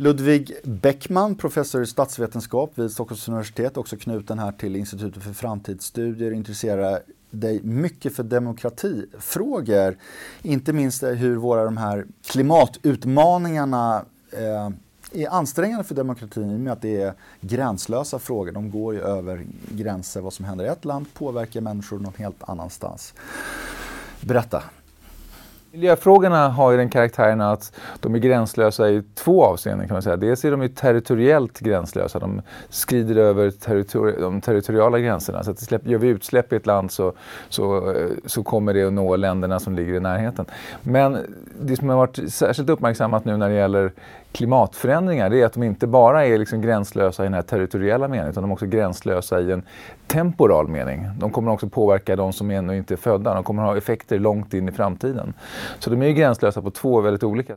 Ludvig Bäckman, professor i statsvetenskap vid Stockholms universitet, också knuten här till Institutet för framtidsstudier, intresserar dig mycket för demokratifrågor. Inte minst hur våra de här klimatutmaningarna eh, är ansträngande för demokratin i och med att det är gränslösa frågor. De går ju över gränser. Vad som händer i ett land påverkar människor någon helt annanstans. Berätta. Miljöfrågorna har ju den karaktären att de är gränslösa i två avseenden kan man säga. Dels är de ju territoriellt gränslösa, de skrider över territori de territoriala gränserna. Så att släpp, gör vi utsläpp i ett land så, så, så kommer det att nå länderna som ligger i närheten. Men det som har varit särskilt uppmärksammat nu när det gäller klimatförändringar det är att de inte bara är liksom gränslösa i den här territoriella meningen utan de är också gränslösa i en temporal mening. De kommer också påverka de som ännu inte är födda. De kommer ha effekter långt in i framtiden. Så de är gränslösa på två väldigt olika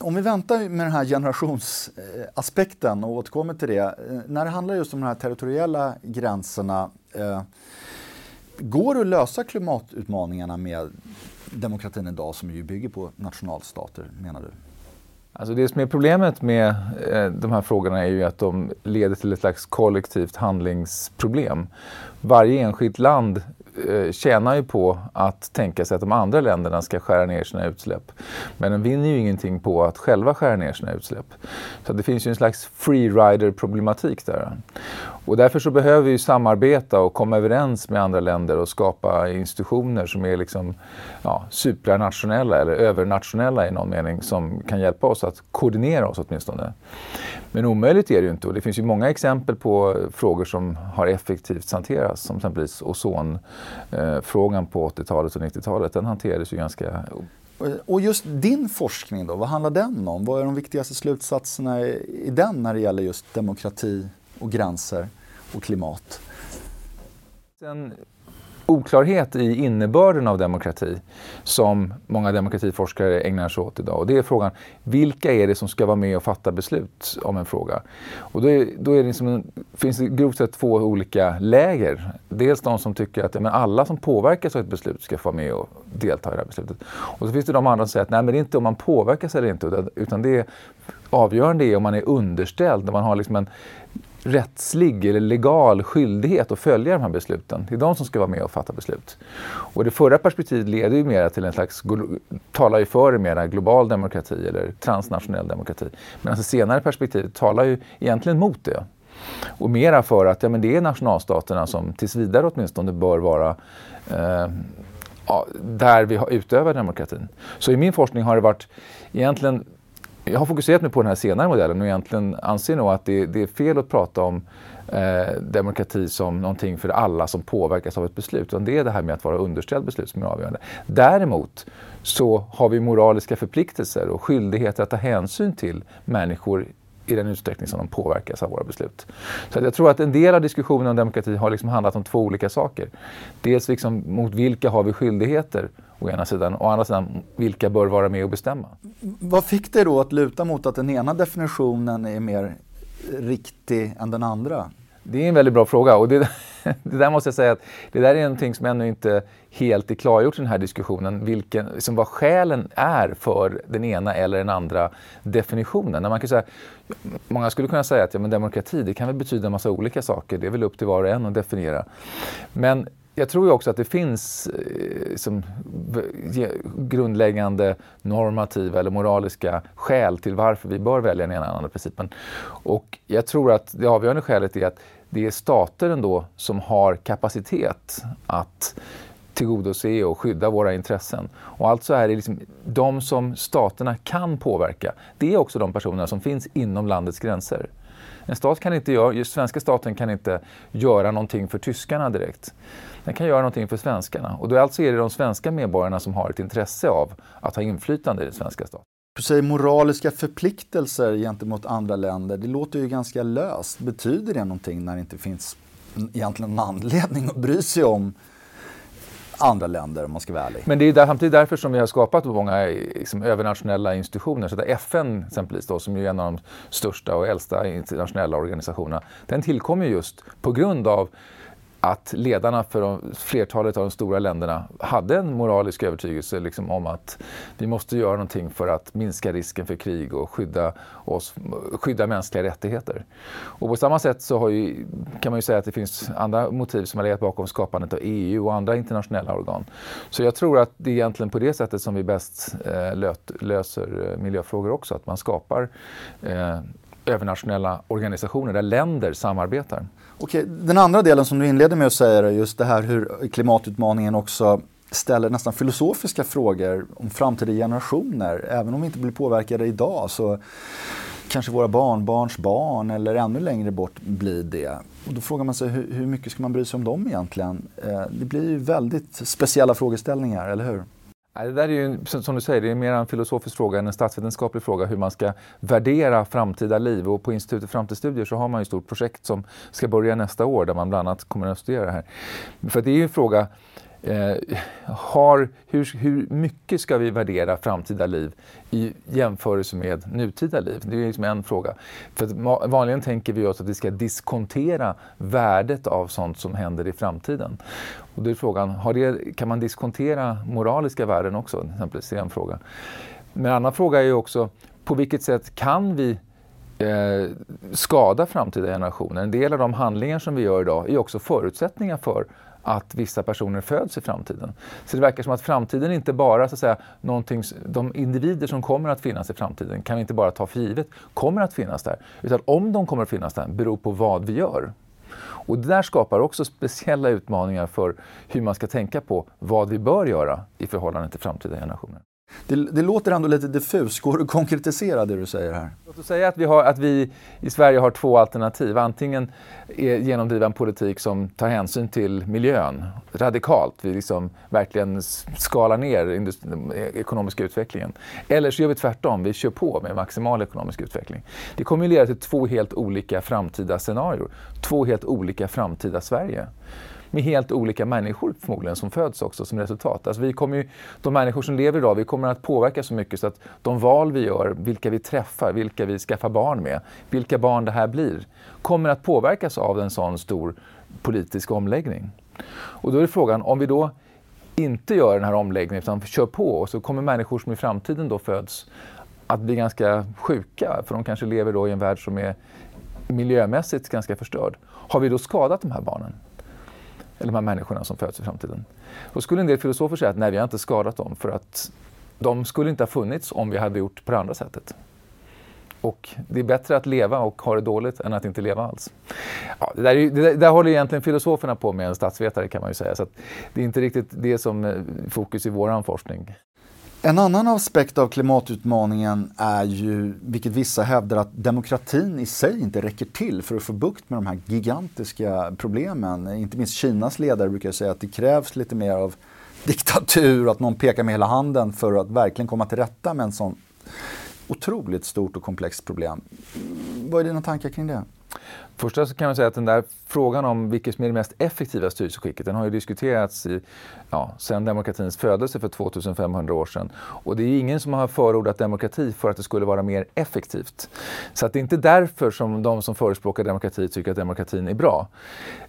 om vi väntar med den här generationsaspekten och återkommer till det. Eh, när det handlar just om de här territoriella gränserna. Eh, går det att lösa klimatutmaningarna med demokratin idag som ju bygger på nationalstater, menar du? Alltså det som är problemet med eh, de här frågorna är ju att de leder till ett slags kollektivt handlingsproblem. Varje enskilt land eh, tjänar ju på att tänka sig att de andra länderna ska skära ner sina utsläpp. Men de vinner ju ingenting på att själva skära ner sina utsläpp. Så det finns ju en slags freerider-problematik där. Och därför så behöver vi samarbeta och komma överens med andra länder och skapa institutioner som är liksom, ja, supranationella eller övernationella i någon mening som kan hjälpa oss att koordinera oss åtminstone. Men omöjligt är det ju inte och det finns ju många exempel på frågor som har effektivt hanterats som exempelvis ozonfrågan på 80-talet och 90-talet. Den hanterades ju ganska och just din forskning då, vad handlar den om? Vad är de viktigaste slutsatserna i den när det gäller just demokrati och gränser och klimat? En oklarhet i innebörden av demokrati som många demokratiforskare ägnar sig åt idag. Och det är frågan, vilka är det som ska vara med och fatta beslut om en fråga? Och då, är, då är det liksom, finns det grovt sett två olika läger. Dels de som tycker att ja, men alla som påverkas av ett beslut ska få vara med och delta i det här beslutet. Och så finns det de andra som säger att nej, men det är inte om man påverkas eller inte, utan det är avgörande är om man är underställd, om man har liksom en rättslig eller legal skyldighet att följa de här besluten. Det är de som ska vara med och fatta beslut. Och det förra perspektivet leder ju mera till en slags, talar ju för en mera global demokrati eller transnationell demokrati. Medan det senare perspektivet talar ju egentligen mot det. Och mera för att ja, men det är nationalstaterna som tills vidare åtminstone bör vara eh, ja, där vi utövar demokratin. Så i min forskning har det varit egentligen jag har fokuserat mig på den här senare modellen och egentligen anser nog att det, det är fel att prata om eh, demokrati som någonting för alla som påverkas av ett beslut. Utan det är det här med att vara underställd beslut som är avgörande. Däremot så har vi moraliska förpliktelser och skyldigheter att ta hänsyn till människor i den utsträckning som de påverkas av våra beslut. Så jag tror att en del av diskussionen om demokrati har liksom handlat om två olika saker. Dels liksom mot vilka har vi skyldigheter å ena sidan och å andra sidan vilka bör vara med och bestämma. Vad fick dig då att luta mot att den ena definitionen är mer riktig än den andra? Det är en väldigt bra fråga och det, det där måste jag säga att det där är någonting som ännu inte helt är klargjort i den här diskussionen, vilken, liksom vad skälen är för den ena eller den andra definitionen. När man kan säga, många skulle kunna säga att ja, men demokrati det kan väl betyda en massa olika saker, det är väl upp till var och en att definiera. Men jag tror ju också att det finns eh, som, grundläggande normativa eller moraliska skäl till varför vi bör välja den ena eller andra principen. Och jag tror att det avgörande skälet är att det är stater ändå som har kapacitet att tillgodose och skydda våra intressen. Och alltså är det liksom de som staterna kan påverka, det är också de personerna som finns inom landets gränser. En stat kan inte göra, just svenska staten kan inte göra någonting för tyskarna direkt. Den kan göra någonting för svenskarna. Och då alltså är det de svenska medborgarna som har ett intresse av att ha inflytande i den svenska staten. Du säger moraliska förpliktelser gentemot andra länder. Det låter ju ganska löst. Betyder det någonting när det inte finns egentligen någon anledning att bry sig om andra länder om man ska vara ärlig. Men det är där, samtidigt därför som vi har skapat många liksom, övernationella institutioner. Så FN exempelvis då, som är en av de största och äldsta internationella organisationerna, den tillkom ju just på grund av att ledarna för de, flertalet av de stora länderna hade en moralisk övertygelse liksom, om att vi måste göra någonting för att minska risken för krig och skydda, oss, skydda mänskliga rättigheter. Och på samma sätt så ju, kan man ju säga att det finns andra motiv som har legat bakom skapandet av EU och andra internationella organ. Så jag tror att det är egentligen på det sättet som vi bäst eh, löt, löser eh, miljöfrågor också, att man skapar eh, övernationella organisationer där länder samarbetar. Okej, den andra delen som du inledde med att säga är just det här hur klimatutmaningen också ställer nästan filosofiska frågor om framtida generationer. Även om vi inte blir påverkade idag så kanske våra barnbarns barn eller ännu längre bort blir det. Och då frågar man sig hur, hur mycket ska man bry sig om dem egentligen? Eh, det blir ju väldigt speciella frågeställningar, eller hur? Det där är ju, som du säger, det är mer en filosofisk fråga än en statsvetenskaplig fråga hur man ska värdera framtida liv. Och på Institutet för framtidsstudier så har man ju ett stort projekt som ska börja nästa år där man bland annat kommer att studera det här. För det är ju en fråga Eh, har, hur, hur mycket ska vi värdera framtida liv i jämförelse med nutida liv? Det är liksom en fråga. För vanligen tänker vi oss att vi ska diskontera värdet av sånt som händer i framtiden. Och då är frågan, har det, kan man diskontera moraliska värden också? Exempelvis, det är en fråga. Men en annan fråga är också, på vilket sätt kan vi eh, skada framtida generationer? En del av de handlingar som vi gör idag är också förutsättningar för att vissa personer föds i framtiden. Så det verkar som att framtiden inte bara, så att säga, de individer som kommer att finnas i framtiden kan vi inte bara ta för givet, kommer att finnas där. Utan om de kommer att finnas där beror på vad vi gör. Och det där skapar också speciella utmaningar för hur man ska tänka på vad vi bör göra i förhållande till framtida generationer. Det, det, låter ändå lite diffus. Går det att konkretisera det du säger här? Låt oss säga att vi, har, att vi i Sverige har två alternativ. Antingen genomdriva en politik som tar hänsyn till miljön radikalt. Vi liksom verkligen skalar ner den ekonomiska utvecklingen. Eller så gör vi tvärtom. Vi kör på med maximal ekonomisk utveckling. Det kommer att leda till två helt olika framtida scenarier. Två helt olika framtida Sverige med helt olika människor förmodligen som föds också som resultat. Alltså vi kommer ju, de människor som lever idag, vi kommer att påverka så mycket så att de val vi gör, vilka vi träffar, vilka vi skaffar barn med, vilka barn det här blir, kommer att påverkas av en sån stor politisk omläggning. Och då är frågan, om vi då inte gör den här omläggningen utan kör på och så kommer människor som i framtiden då föds att bli ganska sjuka för de kanske lever då i en värld som är miljömässigt ganska förstörd. Har vi då skadat de här barnen? Eller de här människorna som föds i framtiden. Då skulle en del filosofer säga att nej, vi har inte skadat dem för att de skulle inte ha funnits om vi hade gjort på det andra sättet. Och det är bättre att leva och ha det dåligt än att inte leva alls. Ja, det, där är, det, där håller egentligen filosoferna på med, en statsvetare kan man ju säga. Så det är inte riktigt det som är fokus i vår forskning. En annan aspekt av klimatutmaningen är ju, vilket vissa hävdar, att demokratin i sig inte räcker till för att få bukt med de här gigantiska problemen. Inte minst Kinas ledare brukar säga att det krävs lite mer av diktatur, att någon pekar med hela handen för att verkligen komma till rätta med en sån otroligt stort och komplext problem. Vad är dina tankar kring det? Första så kan man säga att den där frågan om vilket som är det mest effektiva styrelseskicket, den har ju diskuterats i, ja, sedan demokratins födelse för 2500 år sedan. Och det är ingen som har förordat demokrati för att det skulle vara mer effektivt. Så att det är inte därför som de som förespråkar demokrati tycker att demokratin är bra.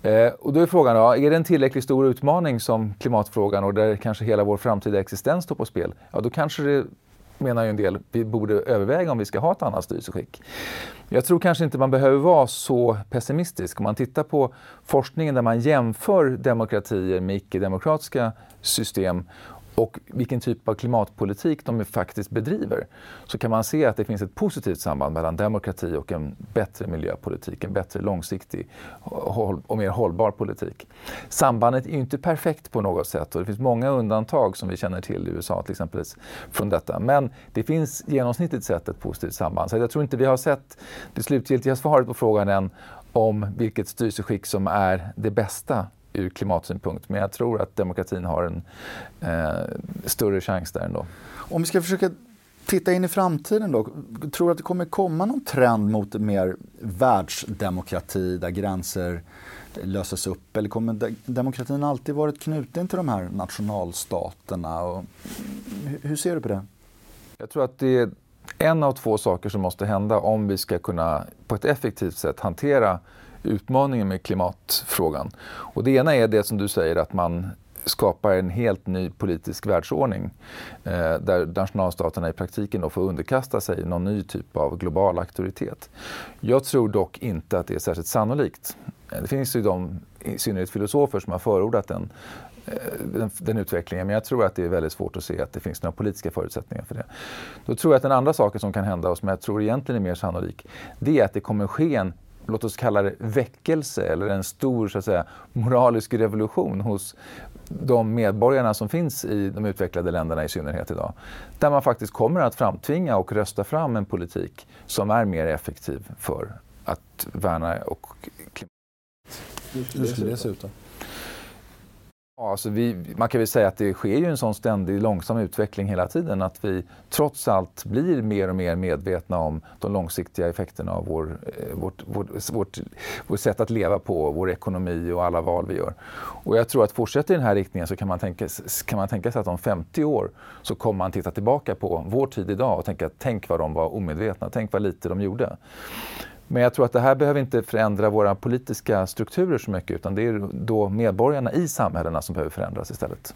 Eh, och då är frågan, ja, är det en tillräckligt stor utmaning som klimatfrågan och där kanske hela vår framtida existens står på spel? Ja, då kanske det menar ju en del, vi borde överväga om vi ska ha ett annat styrelseskick. Jag tror kanske inte man behöver vara så pessimistisk. Om man tittar på forskningen där man jämför demokratier med icke-demokratiska system och vilken typ av klimatpolitik de faktiskt bedriver så kan man se att det finns ett positivt samband mellan demokrati och en bättre miljöpolitik, en bättre långsiktig och mer hållbar politik. Sambandet är inte perfekt på något sätt och det finns många undantag som vi känner till i USA till exempel från detta. Men det finns genomsnittligt sett ett positivt samband. Så jag tror inte vi har sett det slutgiltiga svaret på frågan än om vilket styrelseskick som är det bästa ur klimatsynpunkt. Men jag tror att demokratin har en eh, större chans där ändå. Om vi ska försöka titta in i framtiden då. Tror du att det kommer komma någon trend mot mer världsdemokrati där gränser löses upp? Eller kommer de demokratin alltid varit knuten till de här nationalstaterna? Och hur ser du på det? Jag tror att det är en av två saker som måste hända om vi ska kunna på ett effektivt sätt hantera utmaningen med klimatfrågan. Och det ena är det som du säger att man skapar en helt ny politisk världsordning eh, där nationalstaterna i praktiken då får underkasta sig någon ny typ av global auktoritet. Jag tror dock inte att det är särskilt sannolikt. Det finns ju de, i synnerhet filosofer, som har förordat den, Eh, den, den, utvecklingen. Men jag tror att det är väldigt svårt att se att det finns några politiska förutsättningar för det. Då tror jag att den andra saken som kan hända och som jag tror egentligen är mer sannolik, det är att det kommer ske en låt oss kalla det väckelse eller en stor så att säga, moralisk revolution hos de medborgarna som finns i de utvecklade länderna i synnerhet idag. Där man faktiskt kommer att framtvinga och rösta fram en politik som är mer effektiv för att värna och klimat. Hur skulle det se ut då? Ja, alltså vi, man kan väl säga att det sker ju en sån ständig långsam utveckling hela tiden. Att vi trots allt blir mer och mer medvetna om de långsiktiga effekterna av vår, eh, vårt, vårt, vårt, vårt sätt att leva på, vår ekonomi och alla val vi gör. Och jag tror att fortsätter i den här riktningen så kan man, tänka, kan man tänka sig att om 50 år så kommer man titta tillbaka på vår tid idag och tänka tänk vad de var omedvetna, tänk vad lite de gjorde. Men jag tror att det här behöver inte förändra våra politiska strukturer så mycket utan det är då medborgarna i samhällena som behöver förändras istället.